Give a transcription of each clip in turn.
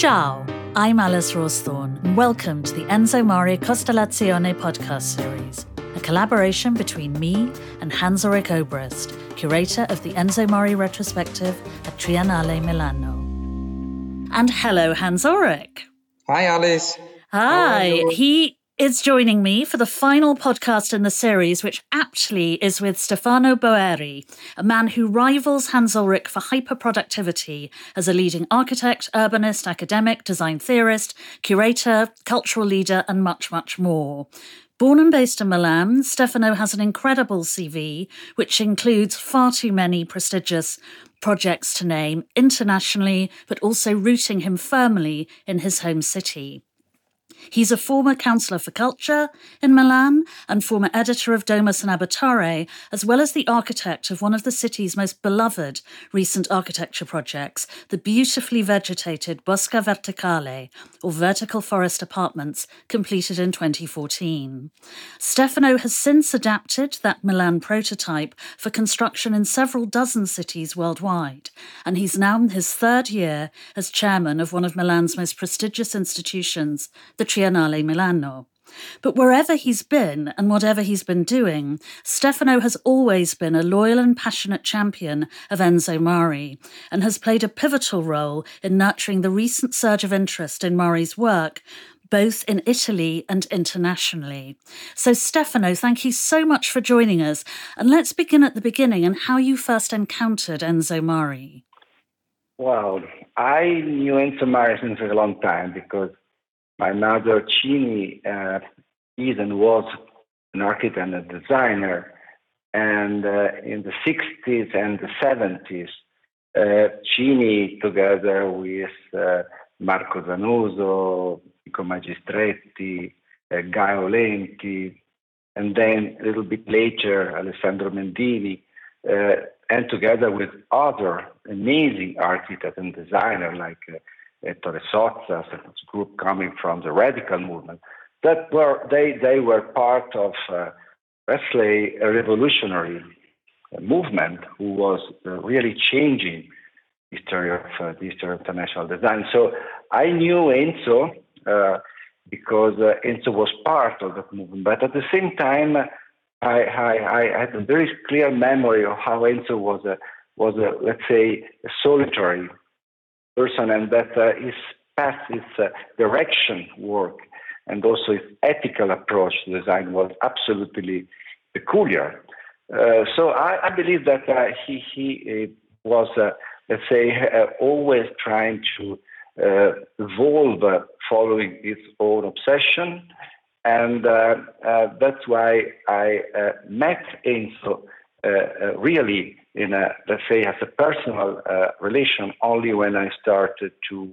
Ciao, I'm Alice Rawsthorne, and welcome to the Enzo Mari Costellazione podcast series, a collaboration between me and Hans Ulrich Obrist, curator of the Enzo Mari retrospective at Triennale Milano. And hello, Hans Ulrich. Hi, Alice. Hi. He is joining me for the final podcast in the series, which aptly is with Stefano Boeri, a man who rivals Hans Ulrich for hyperproductivity as a leading architect, urbanist, academic, design theorist, curator, cultural leader, and much, much more. Born and based in Milan, Stefano has an incredible CV, which includes far too many prestigious projects to name internationally, but also rooting him firmly in his home city. He's a former councillor for culture in Milan and former editor of Domus and Abitare, as well as the architect of one of the city's most beloved recent architecture projects, the beautifully vegetated Bosco Verticale, or vertical forest apartments, completed in 2014. Stefano has since adapted that Milan prototype for construction in several dozen cities worldwide, and he's now in his third year as chairman of one of Milan's most prestigious institutions, the Triennale Milano. But wherever he's been and whatever he's been doing, Stefano has always been a loyal and passionate champion of Enzo Mari and has played a pivotal role in nurturing the recent surge of interest in Mari's work, both in Italy and internationally. So, Stefano, thank you so much for joining us. And let's begin at the beginning and how you first encountered Enzo Mari. Well, I knew Enzo Mari since a long time because my mother, Cini, uh, is and was an architect and a designer. And uh, in the 60s and the 70s, uh, Cini, together with uh, Marco Zanuso, Vico Magistretti, uh, and then a little bit later, Alessandro Mendini, uh, and together with other amazing architects and designers like uh, Ettore Sottsass, a group coming from the radical movement, that were they they were part of uh, Wesley, a revolutionary movement who was uh, really changing history of uh, the history of international design. So I knew Enzo uh, because uh, Enzo was part of that movement, but at the same time, I, I, I had a very clear memory of how Enzo was a was a let's say a solitary person and that uh, his path, his uh, direction work, and also his ethical approach to design was absolutely peculiar. Uh, so I, I, believe that uh, he, he uh, was, uh, let's say, always trying to evolve following his own obsession. And that's why I met Enzo really in a let's say as a personal uh, relation only when I started to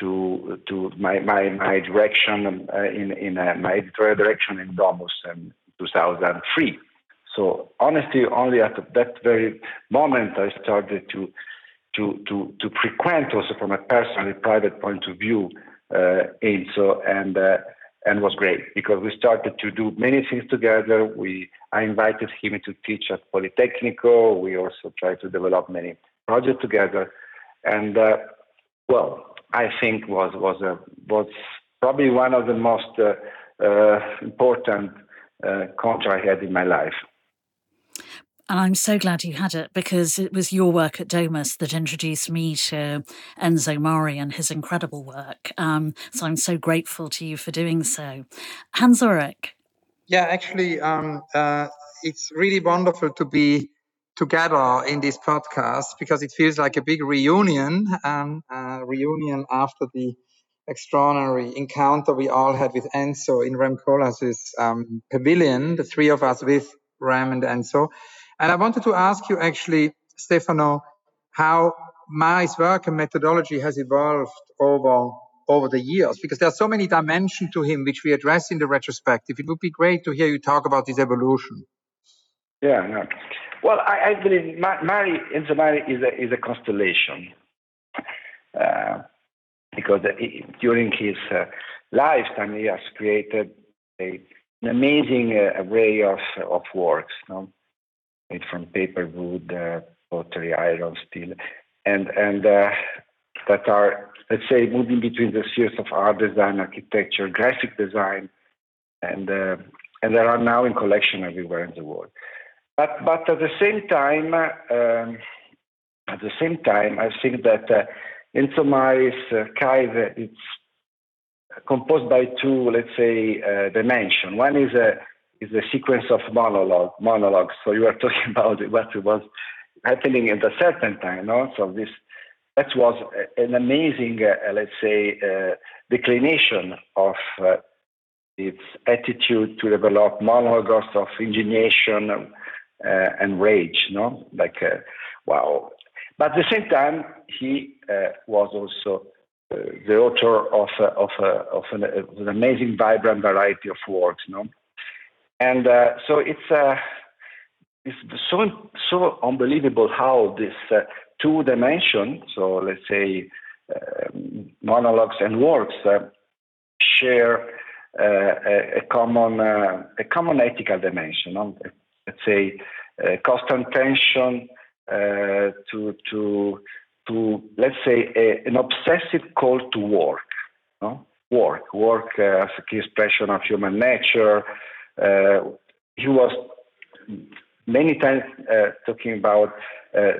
to to my my, my direction uh, in in uh, my editorial direction in Domus in 2003. So honestly, only at that very moment I started to to to to frequent also from a personally private point of view uh, Enzo and uh, and was great because we started to do many things together. We I invited him to teach at Politecnico. We also tried to develop many projects together, and uh, well, I think was was a was probably one of the most uh, uh, important uh, contracts I had in my life. And I'm so glad you had it because it was your work at Domus that introduced me to Enzo Mari and his incredible work. Um, so I'm so grateful to you for doing so. Hans Ulrich. Yeah, actually, um, uh, it's really wonderful to be together in this podcast because it feels like a big reunion, um, reunion after the extraordinary encounter we all had with Enzo in Rem Koolhaas's um, pavilion, the three of us with Rem and Enzo. And I wanted to ask you actually, Stefano, how Mari's work and methodology has evolved over over the years because there are so many dimensions to him which we address in the retrospective. It would be great to hear you talk about this evolution. Yeah, no. Well, I, I believe Mari Enzo Mari is a is a constellation uh, because during his uh, lifetime he has created a, an amazing uh, array of of works. Made from paper, wood, uh, pottery, iron, steel, and and uh, that are let's say, moving between the spheres of art design, architecture, graphic design, and uh, and there are now in collection everywhere in the world. But but at the same time, um, at the same time, I think that uh, Enzo Mari's uh, it's composed by two, let's say, uh, dimensions. One is a is a sequence of monologue monologues. So you are talking about what was happening at a certain time, no? So this that was an amazing, uh, let's say, uh, declination of uh, its attitude to develop monologues of indignation uh, and rage, no? Like, uh, wow. But at the same time, he uh, was also the author of, of, of, an, of, an, amazing, vibrant variety of works, no? And so it's it's so so unbelievable how this uh, two dimension, so let's say um, monologues and works, uh, share uh, a, a, common uh, a common ethical dimension. No? Let's say constant tension uh, to to to let's say a, an obsessive call to work. No? Work, work as a key expression of human nature. Uh, he was many times uh, talking about uh,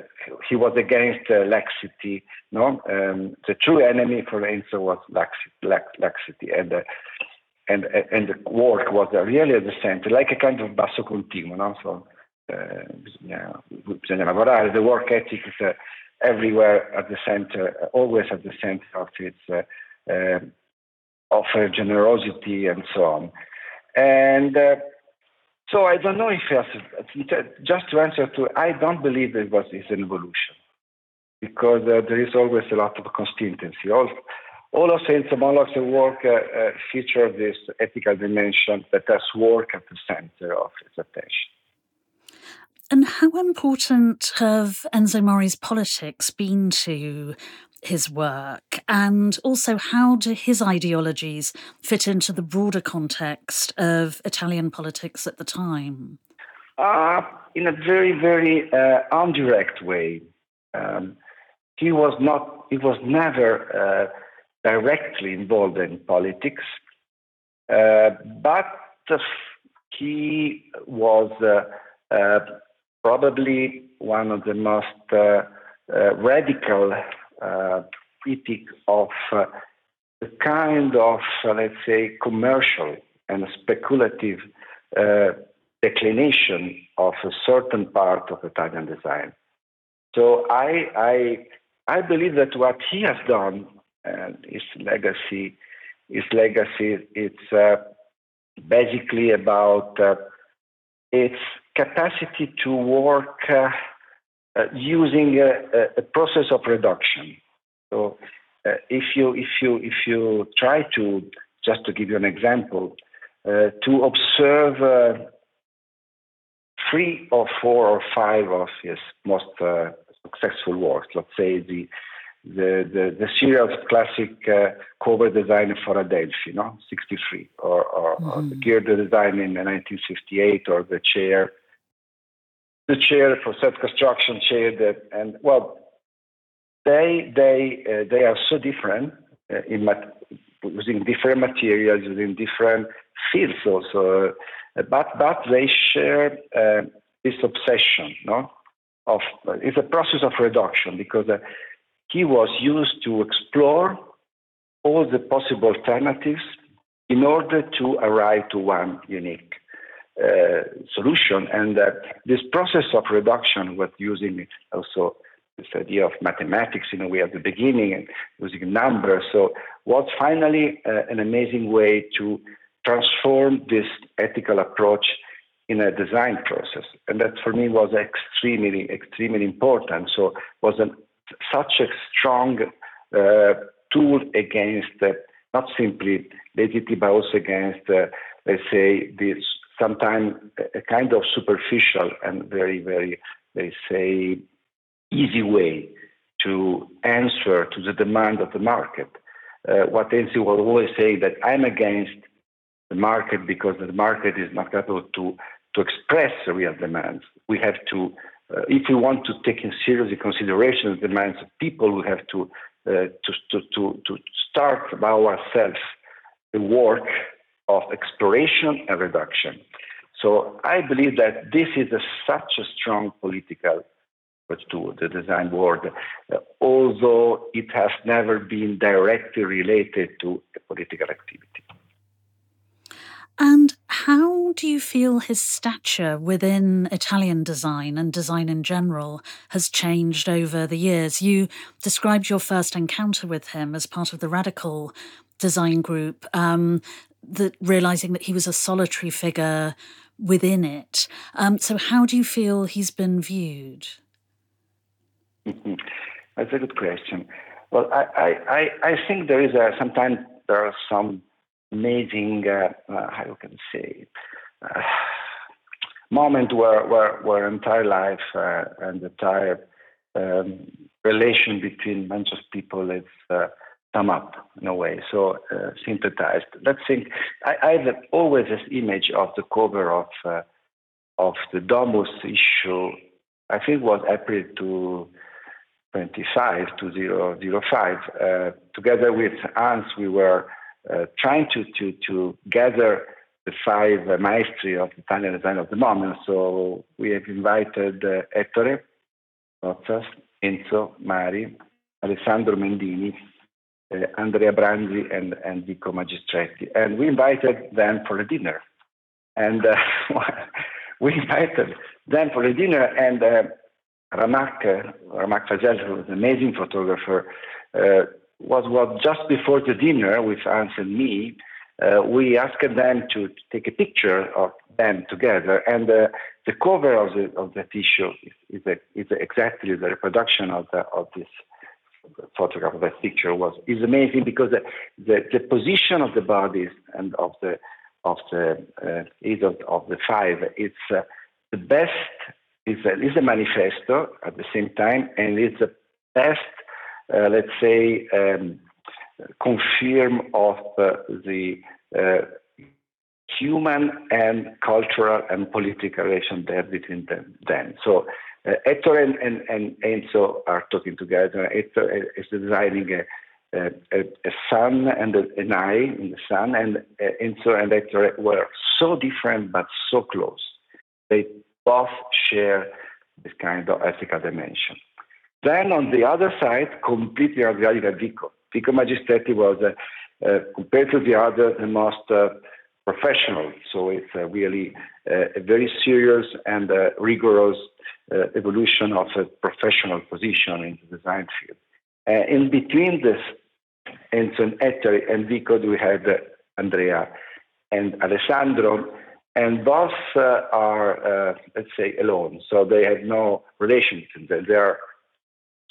he was against uh, laxity. No, um, the true enemy for Enzo was laxity, laxity and uh, and and the work was really at the center, like a kind of basso continuo. No? So uh, bisogna. The work ethic is uh, everywhere at the center, always at the center of its of generosity and so on. And so I don't know if just to answer to, I don't believe it was is an evolution because uh, there is always a lot of consistency. All, all of Saint Monologues work uh, uh, feature this ethical dimension that has work at the center of its attention. And how important have Enzo Mari's politics been to his work? And also, how do his ideologies fit into the broader context of Italian politics at the time? Uh, in a very, very uh, indirect way. Um, he was not, he was never uh, directly involved in politics, uh, but he was uh, uh, probably one of the most radical uh, critique of uh, the kind of, uh, let's say, commercial and speculative declination of a certain part of Italian design. So I, I, I believe that what he has done and his legacy, his legacy, it's uh, basically about uh, its capacity to work uh, using a, a, process of reduction. So uh, if you if you if you try to just to give you an example, uh, to observe uh, three or four or five of his most uh, successful works, let's say the the the, the series classic uh, cover design for Adelphi, no, 63, or, or, mm-hmm. or the gear design in 1968, or the chair the chair for set construction chair that and well they they uh, they are so different uh, in mat- using different materials using different fields also. Uh, but but they share uh, this obsession no? Of it's a process of reduction because uh, he was used to explore all the possible alternatives in order to arrive to one unique uh, solution. And uh, this process of reduction was using also this idea of mathematics in a way at the beginning and using numbers. So was finally uh, an amazing way to transform this ethical approach in a design process. And that for me was extremely, extremely important. So was a, such a strong uh, tool against uh, not simply laity, but also against, uh, let's say, this sometimes a kind of superficial and very, very, they say, easy way to answer to the demand of the market. Uh, what Enzo will always say that I'm against the market because the market is not able to, to express real demands. We have to, uh, if we want to take in seriously consideration the demands of people, we have to, uh, to, to, to, to start by ourselves the work of exploration and reduction. So I believe that this is a, such a strong political to the design world, uh, although it has never been directly related to political activity. And how do you feel his stature within Italian design and design in general has changed over the years? You described your first encounter with him as part of the radical design group, um, that realizing that he was a solitary figure within it. Um, so, how do you feel he's been viewed? That's a good question. Well, I, I, I think there is a, sometimes there are some amazing, uh, uh, how you can I say, uh, moment where, where, where entire life uh, and entire um, relation between bunch of people is uh, sum up in a way, so uh, synthesized. Let's think. I, I have always this image of the cover of uh, of the Domus issue. I think was April to 25 to 005. Uh, together with Hans, we were uh, trying to, to, to gather the five maestri of the Italian design of the moment. So we have invited uh, Ettore Sottsass, Enzo Mari, Alessandro Mendini, Andrea Branzi, and, and Vico Magistretti. And we invited them for a dinner. And uh, we invited them for a dinner, and uh, Ramak, uh, Ramak Fazel, who was an amazing photographer, uh, was just before the dinner with Hans and me, uh, we asked them to, to, take a picture of them together, and uh, the cover of the of the issue is, is, a, is exactly the reproduction of the of this photograph of that picture was is amazing because the, the, the position of the bodies and of the of the uh, is of, of the five it's uh, the best is a, is a manifesto at the same time and it's the best uh, let's say um, confirm of uh, the uh, human and cultural and political relation there between them. them. So uh, Ettore and, and, and, Enzo are talking together. Ettore is designing a, a, a sun and a, an eye in the sun, and uh, Enzo and Ettore were so different but so close. They both share this kind of ethical dimension. Then on the other side, completely radical Vico. Vico Magistretti was, uh, uh, compared to the other, the most uh, professional. So it's really uh, a very serious and uh, rigorous uh, evolution of a professional position in the design field. in between this, Enzo Ettore and Vico, we had Andrea and Alessandro, and both uh, are, uh, let's say, alone. So they have no relation to them. They are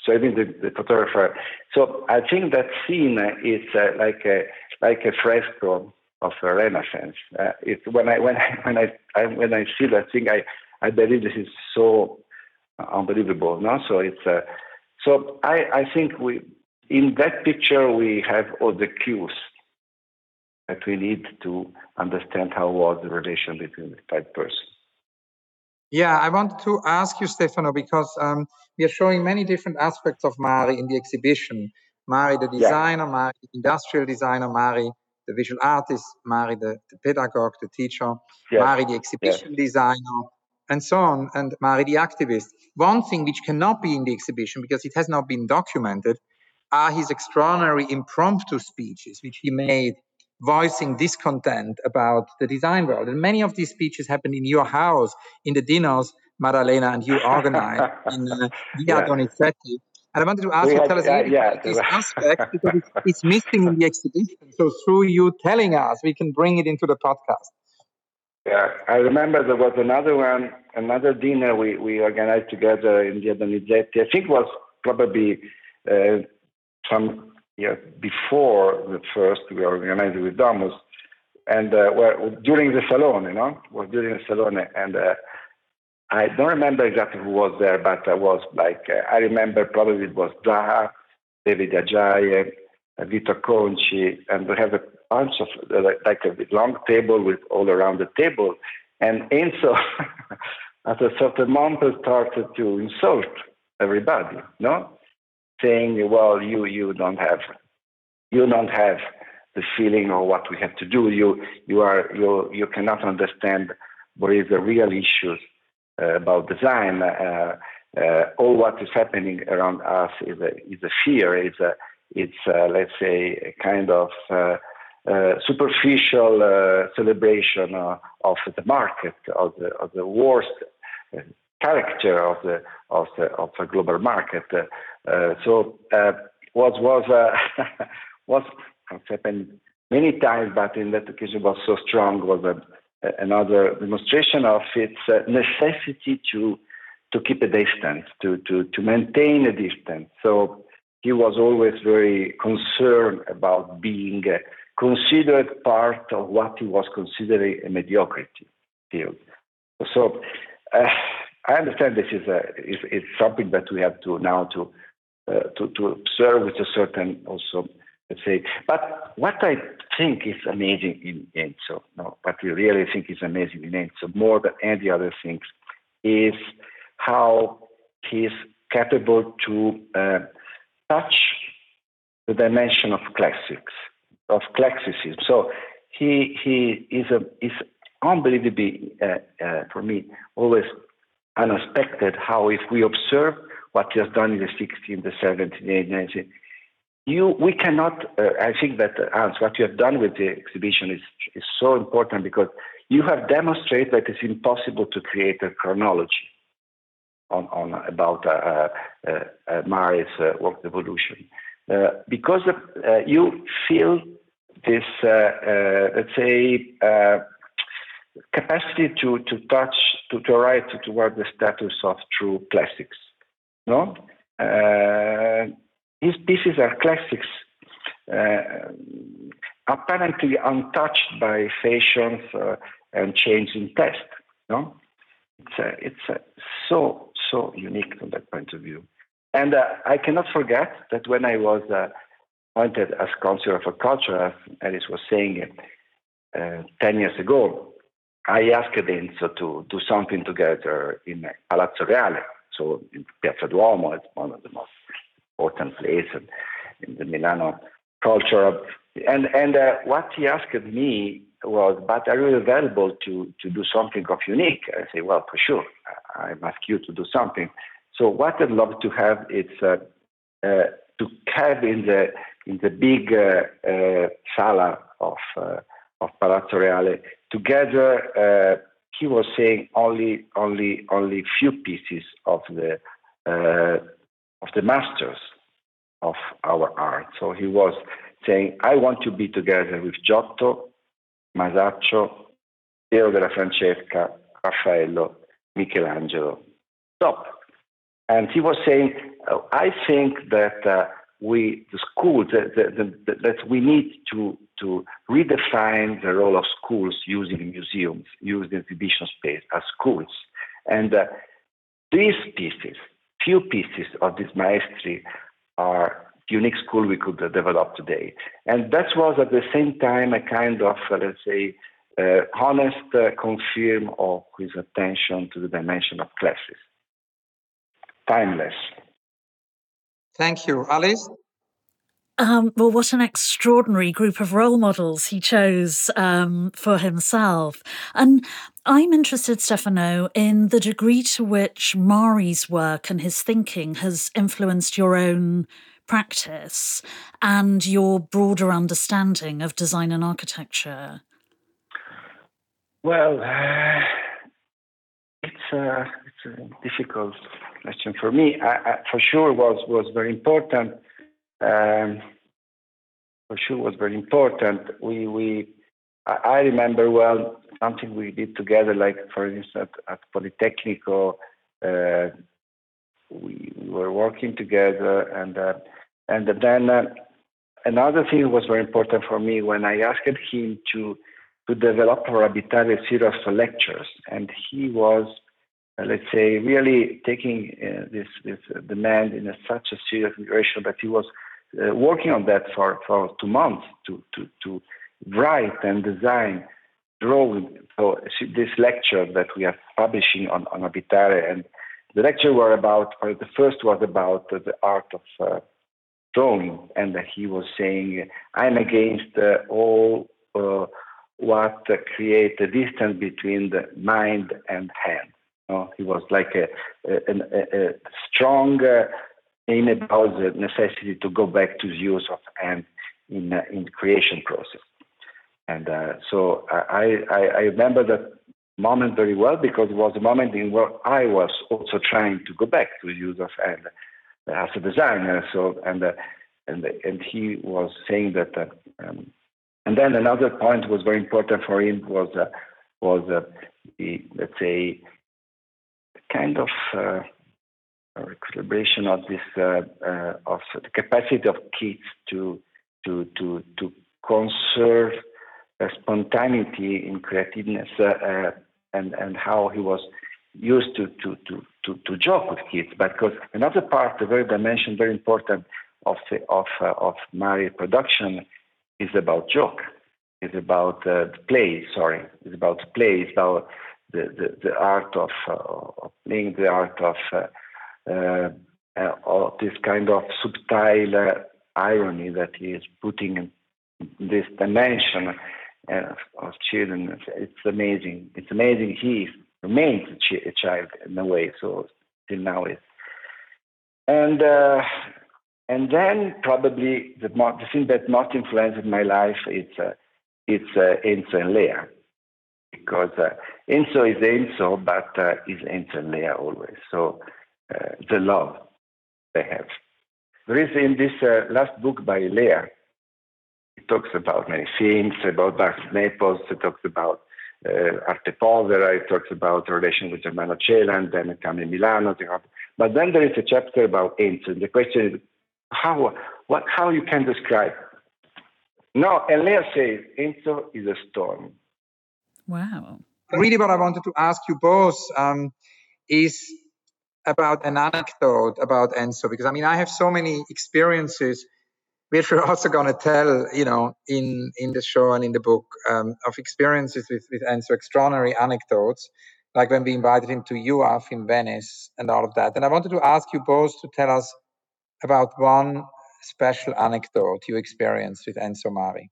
serving the, the photographer. So I think that scene is uh, like a like a fresco of a Renaissance. Uh, it, when I when I when I, I, when I see that thing, I I believe this is so unbelievable. No, so it's uh, so I I think we in that picture we have all the cues that we need to understand how was the relation between the five persons. Yeah, I wanted to ask you, Stefano, because um, we are showing many different aspects of Mari in the exhibition. Mari, the designer, yeah. Mari, the industrial designer, Mari, the visual artist, Mari, the, the pedagogue, the teacher, yes. Mari, the exhibition yes. designer, and so on, and Mari, the activist. One thing which cannot be in the exhibition because it has not been documented are his extraordinary impromptu speeches, which he made voicing discontent about the design world. And many of these speeches happened in your house, in the dinners Maddalena and you organized in uh, Via yeah. Donizetti. And I wanted to ask we you, had, tell us uh, yeah, about this aspect because it's, it's, missing in the exhibition. So through you telling us, we can bring it into the podcast. Yeah, I remember there was another one, another dinner we, we organized together in the Donizetti. I think it was probably uh, some years before the first we organized with Domus. And uh, well, during the Salone, you know, was during the Salone. And uh, I don't remember exactly who was there, but I was like, uh, I remember probably it was Zaha, David Adjaye, uh, Vito Acconci, and we have a bunch of, uh, like a long table with all around the table. And Enzo, at a certain moment, started to insult everybody, no? saying, "Well, you you don't have you don't have the feeling of what we have to do. You you are you you cannot understand what is the real issues about design. Uh, uh, all what is happening around us is a is a fear. It's a it's uh, let's say a kind of uh, uh, superficial celebration of the market of the of the worst character of the of the of the global market. so what was was was happened many times, but in that occasion was so strong was a, another demonstration of its uh, necessity to to keep a distance, to, to, to maintain a distance. So he was always very concerned about being considered part of what he was considering a mediocrity field. So uh, I understand this is, a, is, is something that we have to now to, uh, to, to observe with a certain also let's say. But what I think is amazing in Enzo, no, what we really think is amazing in Enzo, more than any other things, is how he's capable to uh, touch the dimension of classics, of classicism. So he he is a is unbelievably uh, uh, for me always unexpected. How if we observe what he has done in the 16th, the 17th, 18th, you we cannot uh, i think that uh, Hans, what you have done with the exhibition is is so important because you have demonstrated that it's impossible to create a chronology on, on about uh, uh, uh Mari's uh, work evolution. Because you feel this let's say capacity to to touch to to write toward the status of true classics no his pieces are classics, uh, apparently untouched by fashions uh, and change in taste. No, it's uh, it's so so unique from that point of view. And uh, I cannot forget that when I was uh, appointed as Councillor for Culture, as Alice was saying, uh, 10 years ago, I asked Enzo to do something together in Palazzo Reale, so in Piazza Duomo, it's one of the most important place in the Milano culture. And and uh, what he asked me was, "But are you available to to do something of unique?" I say, "Well, for sure. I ask you to do something." So what I'd love to have is uh, uh, to have in the in the big uh, uh, sala of uh, of Palazzo Reale together. he was saying only only only few pieces of the of the masters of our art. So he was saying, I want to be together with Giotto, Masaccio, Piero della Francesca, Raffaello, Michelangelo. Stop. And he was saying, I think that uh, we, the schools, that, that, that we need to, to redefine the role of schools using museums, using exhibition space as schools. And uh, these pieces few pieces of this maestri are unique school we could develop today. And that was at the same time a kind of, uh, let's say, uh, honest uh, confirm of his attention to the dimension of classes. Timeless. Thank you. Alice? Um, well, what an extraordinary group of role models he chose um, for himself. And I'm interested, Stefano, in the degree to which Mari's work and his thinking has influenced your own practice and your broader understanding of design and architecture. Well, uh, it's, a, it's a difficult question for me. I, I, for sure, was was very important um, for sure was very important. We we I remember well something we did together, like for instance at, at Politecnico, uh, we, we, were working together, and uh, and then uh, another thing was very important for me when I asked him to to develop for Abitare a series of lectures, and he was uh, let's say, really taking uh, this this demand in a, such a serious direction that he was uh, working on that for, for two months to, to, to write and design drawing. So this lecture that we are publishing on, on Abitare and the lecture were about, the first was about the art of uh, drawing, and he was saying, I'm against uh, all uh, what create a distance between the mind and hand. He was like a, a, a, a strong uh, in about the necessity to go back to the use of hand in uh, in creation process. And uh, so I, I, I remember that moment very well because it was a moment in where I was also trying to go back to use of hand as a designer. So and uh, and and he was saying that. Uh, um, and then another point was very important for him was uh, was uh, the let's say kind of uh, equilibration of this uh, uh, of the capacity of kids to to to to conserve spontaneity in creativeness and and how he was used to to to to, to joke with kids. But Because another part, a very dimension, very important of of uh, of Mari production is about joke. Is about uh, play. Sorry, it's about play. It's about the the, the art of, uh, of playing, the art of uh, uh, uh, this kind of subtle irony that he is putting in this dimension uh, of children. It's amazing. It's amazing. He remains a, a child in a way. So till now is. And uh, and then probably the, the thing that most influenced my life is uh, it's uh, Enzo and Lea because uh, Enzo is Enzo, but uh, is Enzo and Lea always. So uh, the love they have. There is in this uh, last book by Lea it talks about many things, about Bach Naples, it talks about uh, Arte Povera, it talks about the relation with Germano Celant, then Cami Milano. But then there is a chapter about Enzo. The question is how, what, how you can describe. No, and says Enzo is a storm. Wow. Really, what I wanted to ask you both um, is about an anecdote about Enzo, because I mean, I have so many experiences which we're also going to tell, you know, in in the show and in the book um, of experiences with with Enzo, extraordinary anecdotes, like when we invited him to UAF in Venice and all of that. And I wanted to ask you both to tell us about one special anecdote you experienced with Enzo Mari.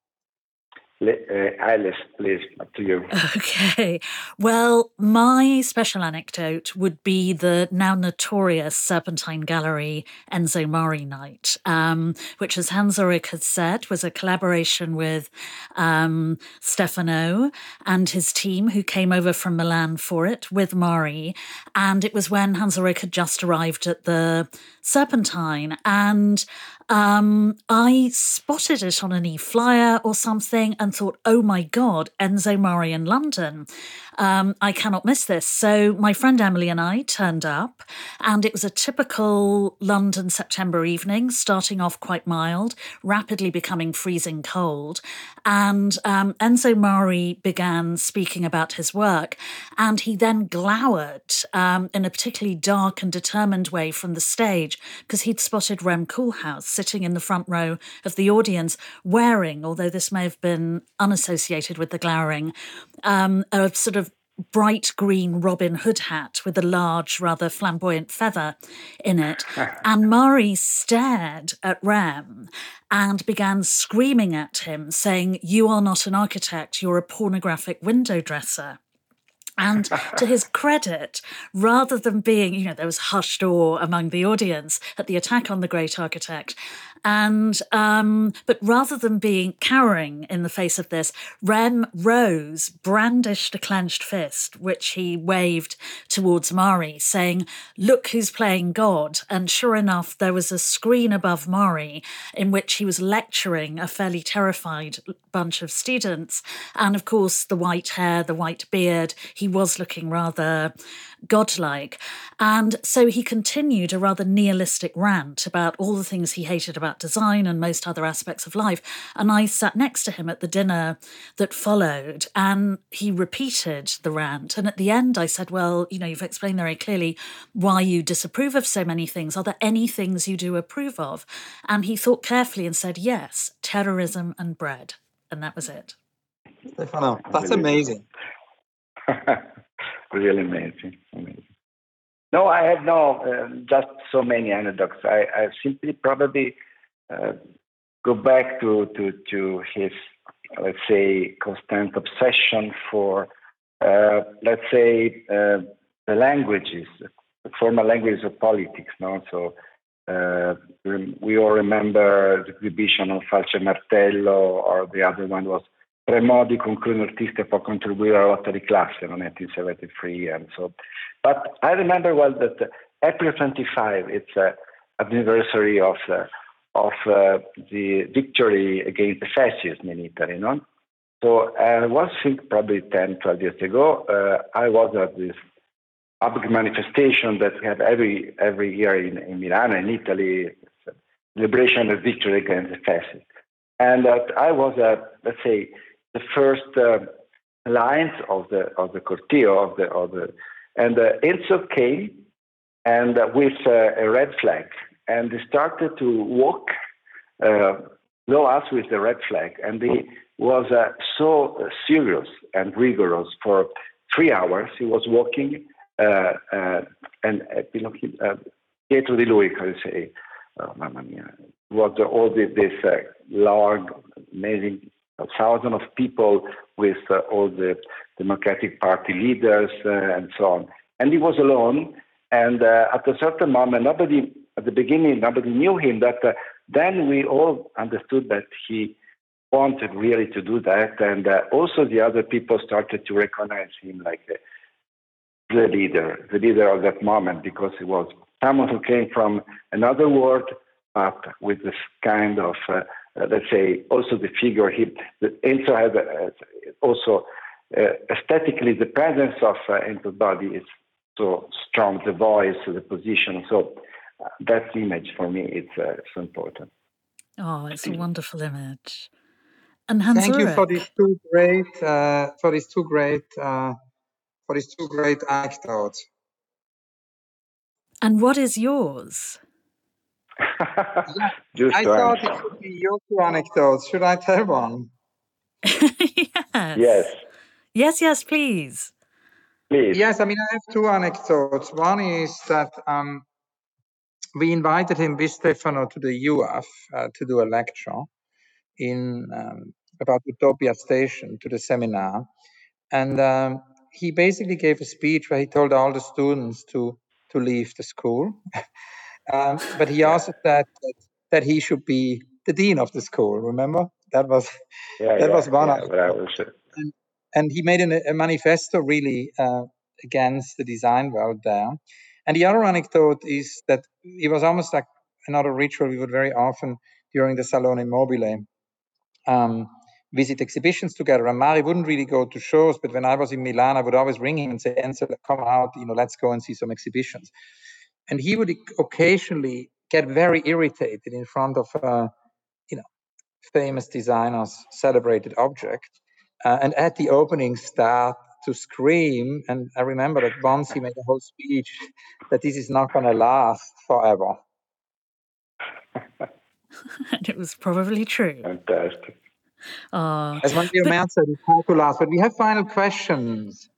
Uh, Alice, please, up to you. Okay. Well, my special anecdote would be the now notorious Serpentine Gallery Enzo Mari night, um, which, as Hans Ulrich had said, was a collaboration with um, Stefano and his team who came over from Milan for it with Mari. And it was when Hans Ulrich had just arrived at the Serpentine. And um, I spotted it on an e flyer or something and thought, oh my God, Enzo Mari in London. Um, I cannot miss this. So my friend Emily and I turned up, and it was a typical London September evening, starting off quite mild, rapidly becoming freezing cold. And um, Enzo Mari began speaking about his work, and he then glowered um, in a particularly dark and determined way from the stage because he'd spotted Rem Koolhaas sitting in the front row of the audience wearing, although this may have been unassociated with the glowering, um, a sort of bright green Robin Hood hat with a large, rather flamboyant feather in it. and Mari stared at Rem and began screaming at him, saying, You are not an architect, you're a pornographic window dresser. And to his credit, rather than being, you know, there was hushed awe among the audience at the attack on the great architect. And, um, but rather than being cowering in the face of this, Rem rose, brandished a clenched fist, which he waved towards Mari, saying, Look who's playing God. And sure enough, there was a screen above Mari in which he was lecturing a fairly terrified bunch of students. And of course, the white hair, the white beard, he was looking rather godlike. And so he continued a rather nihilistic rant about all the things he hated about design and most other aspects of life. And I sat next to him at the dinner that followed, and he repeated the rant. And at the end, I said, Well, you know, you've explained very clearly why you disapprove of so many things. Are there any things you do approve of? And he thought carefully and said, Yes, terrorism and bread. And that was it. Stefano, that's amazing. really amazing. amazing. No, I have no, uh, just so many anecdotes. I, I simply probably uh, go back to, to, to his, let's say, constant obsession for, uh, let's say, uh, the languages, the formal languages of politics. No? So uh, we all remember the exhibition of Falce Martello, or the other one was Premodi con cui un artista può contribuire alla lotta di classe, 1973, and so. But I remember well that April 25, it's a anniversary of uh, of uh, the victory against the fascism in Italy, no? So I was think probably 10, 12 years ago, uh, I was at this public manifestation that we have every every year in, in Milan in Italy, celebration of victory against the fascists. And that I was, uh, let's say, the first uh, lines of the of the corteo of the of the, and uh, Enzo came and uh, with uh, a red flag, and they started to walk uh, us with the red flag, and he was uh, so serious and rigorous for three hours. He was walking uh, uh, and uh, Pietro di Lui, you say, oh, mamma mia, was all this, this large, amazing thousand of people with uh, all the Democratic Party leaders uh, and so on. And he was alone. And uh, at a certain moment, nobody, at the beginning, nobody knew him. That then we all understood that he wanted really to do that. And also the other people started to recognize him like the leader, the leader of that moment, because he was someone who came from another world, but with this kind of, uh, uh, let's say, also the figure. He, the, Enzo had uh, also uh, aesthetically the presence of uh, Enzo's body is so strong, the voice, the position. So uh, that image for me is so important. Oh, it's a wonderful image. And Hans Thank Ulrich. you for these two great, for these two great for these two great anecdotes. And what is yours? yeah, I thought it should be your two anecdotes. Should I tell one? yes. Yes. Yes, yes, please. Please. Yes, I mean, I have two anecdotes. One is that um, we invited him with Stefano to the UF uh, to do a lecture in um, about Utopia Station to the seminar. And um, he basically gave a speech where he told all the students to to leave the school, um, but he asked said that, that, he should be the dean of the school. Remember that was yeah, that yeah, was one yeah, of was, and, and, he made an, a manifesto really uh, against the design world there. And the other anecdote is that it was almost like another ritual we would very often during the Salone Mobile. Um, visit exhibitions together. And Mari wouldn't really go to shows, but when I was in Milan, I would always ring him and say, come out, you know, let's go and see some exhibitions. And he would occasionally get very irritated in front of, uh, you know, famous designers' celebrated object. Uh, and at the opening start to scream. And I remember that once he made a whole speech that this is not going to last forever. and it was probably true. Fantastic. Uh, As one of your man said, it's hard to last, but we have final questions.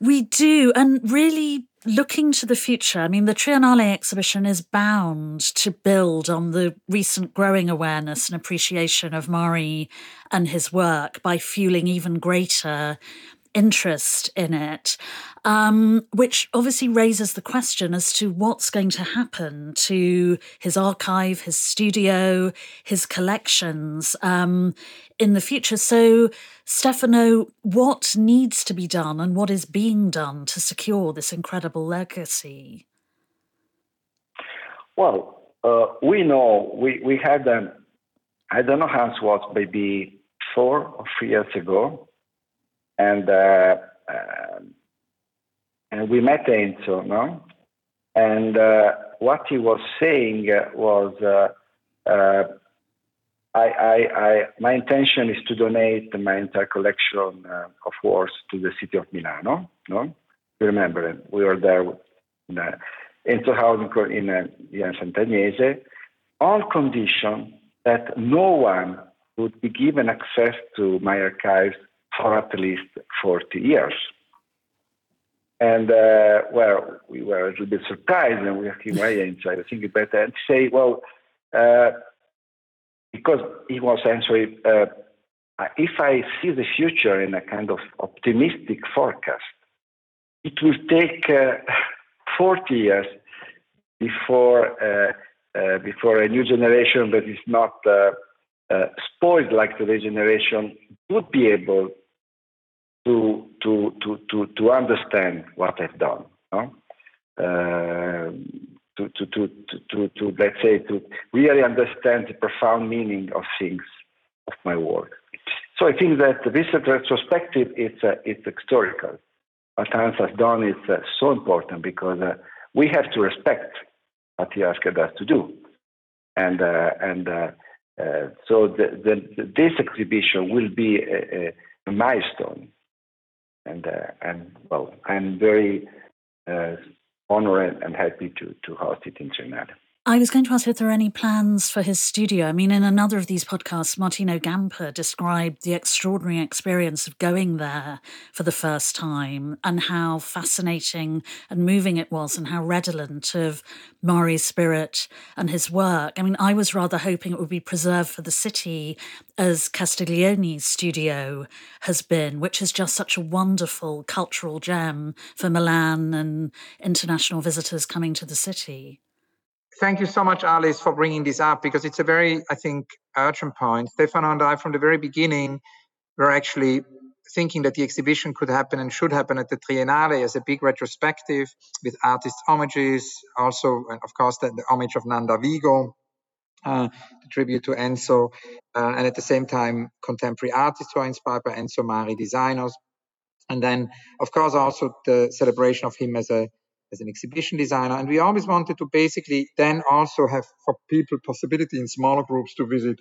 We do, and really looking to the future. I mean, the Triennale exhibition is bound to build on the recent growing awareness and appreciation of Mari and his work by fueling even greater interest in it, um, which obviously raises the question as to what's going to happen to his archive, his studio, his collections um, in the future. So, Stefano, what needs to be done and what is being done to secure this incredible legacy? Well, uh, we know we, we had, um, I don't know how it was, maybe four or three years ago, and uh, uh, and we met Enzo, no? And uh, what he was saying was, I, I, I, my intention is to donate my entire collection of works to the city of Milano. No, you remember? We were there in uh, Enzo House in, uh, in Sant'Agnese, on condition that no one would be given access to my archives for at least 40 years. And uh, well, we were a little bit surprised, and we came right inside. I think it's better and say, well, uh, because he was answering, uh, if I see the future in a kind of optimistic forecast, it will take uh, 40 years before uh, uh, before a new generation that is not spoiled like today's generation would be able to to to to to understand what I've done. No? Uh, to, to, to, to, to, let's say, to really understand the profound meaning of things, of my work. So I think that this retrospective is uh, it's historical. What Hans has done is uh, so important because uh, we have to respect what he asked us to do, and uh, and uh, uh, so the, the, this exhibition will be a, a milestone and uh, and well, I'm very uh, honored and happy to to host it in Triennale. I was going to ask if there are any plans for his studio. I mean, in another of these podcasts, Martino Gamper described the extraordinary experience of going there for the first time and how fascinating and moving it was, and how redolent of Mari's spirit and his work. I mean, I was rather hoping it would be preserved for the city as Castiglioni's studio has been, which is just such a wonderful cultural gem for Milan and international visitors coming to the city. Thank you so much, Alice, for bringing this up because it's a very, I think, urgent point. Stefano and I, from the very beginning, were actually thinking that the exhibition could happen and should happen at the Triennale as a big retrospective with artist homages, also, of course, the, the homage of Nanda Vigo, uh, the tribute to Enzo, uh, and at the same time, contemporary artists who are inspired by Enzo Mari designers. And then, of course, also the celebration of him as a as an exhibition designer. And we always wanted to basically then also have for people possibility in smaller groups to visit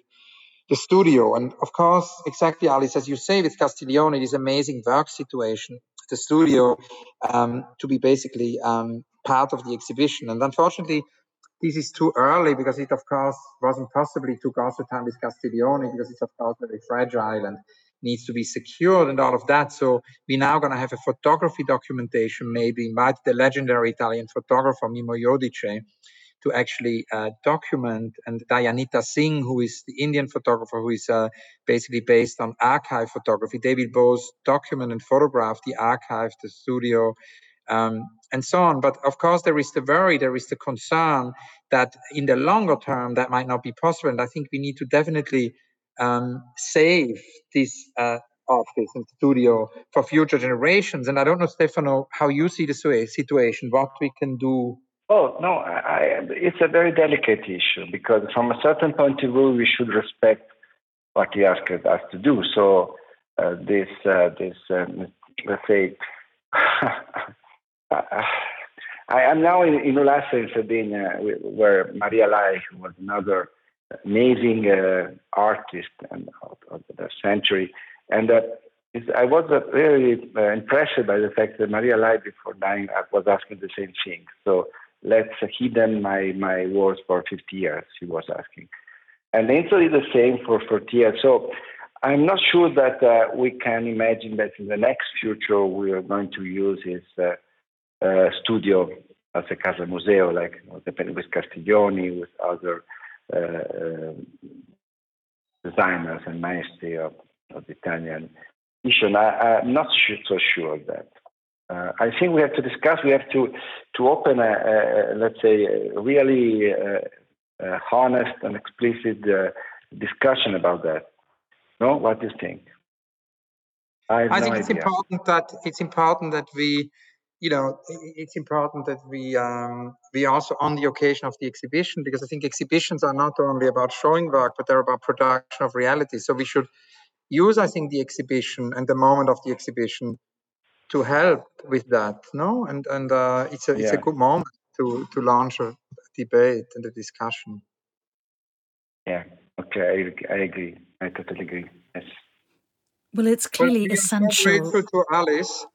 the studio. And of course, exactly, Alice, as you say, with Castiglioni, this amazing work situation, the studio um, to be basically um, part of the exhibition. And unfortunately, this is too early because it, of course, wasn't possibly took also time with Castiglioni because it's, of course, very fragile and needs to be secured and all of that. So we're now going to have a photography documentation, maybe invite the legendary Italian photographer Mimmo Iodice to actually uh, document, and Dayanita Singh, who is the Indian photographer, who is uh, basically based on archive photography. They will both document and photograph the archive, the studio, um, and so on. But of course, there is the worry, there is the concern that in the longer term that might not be possible. And I think we need to definitely um, save this uh, office and studio for future generations. And I don't know, Stefano, how you see the situation, what we can do. Oh, no, I, it's a very delicate issue because from a certain point of view, we should respect what he asked us to do. So uh, this, uh, this um, let's say, I am now in, in in Sardinia, where Maria Lai, who was another amazing uh, artist and of, the century. And uh, I was uh, very uh, impressed by the fact that Maria Lai, before dying, uh, was asking the same thing. So let's hidden my, my words for 50 years, she was asking. And Enzo the same for 40 years. So I'm not sure that uh, we can imagine that in the next future we are going to use his studio as a casa museo, like with Castiglioni, with other uh, designers and maestri of, of the Italian vision. I, am not sure, so sure of that. Uh, I think we have to discuss. We have to to open a, a let's say a really uh, uh, honest and explicit uh, discussion about that. No, what do you think? I, I no think idea. it's important that it's important that we you know, it's important that we um, we also on the occasion of the exhibition because I think exhibitions are not only about showing work, but they're about production of reality. So we should use, I think, the exhibition and the moment of the exhibition to help with that. No, and and uh, it's a it's yeah. a good moment to to launch a debate and a discussion. Yeah. Okay. I, I agree. I totally agree. Yes. Well, it's clearly well, essential. grateful to Alice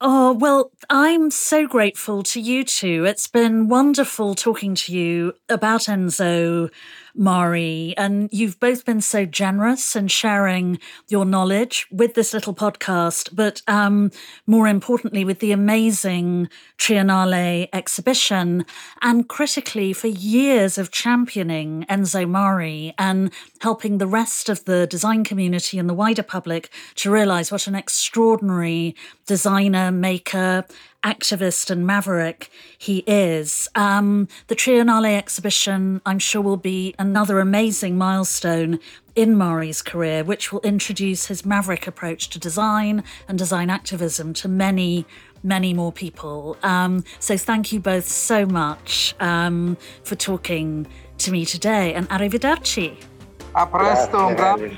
Oh, well, I'm so grateful to you two. It's been wonderful talking to you about Enzo, Mari. And you've both been so generous in sharing your knowledge with this little podcast, but um, more importantly, with the amazing Triennale exhibition, and critically, for years of championing Enzo Mari and helping the rest of the design community and the wider public to realize what an extraordinary designer, maker, activist and maverick he is. Um, the Triennale exhibition, I'm sure, will be another amazing milestone in Mari's career, which will introduce his maverick approach to design and design activism to many, many more people. Um, so thank you both so much um, for talking to me today and arrivederci. A presto, un grande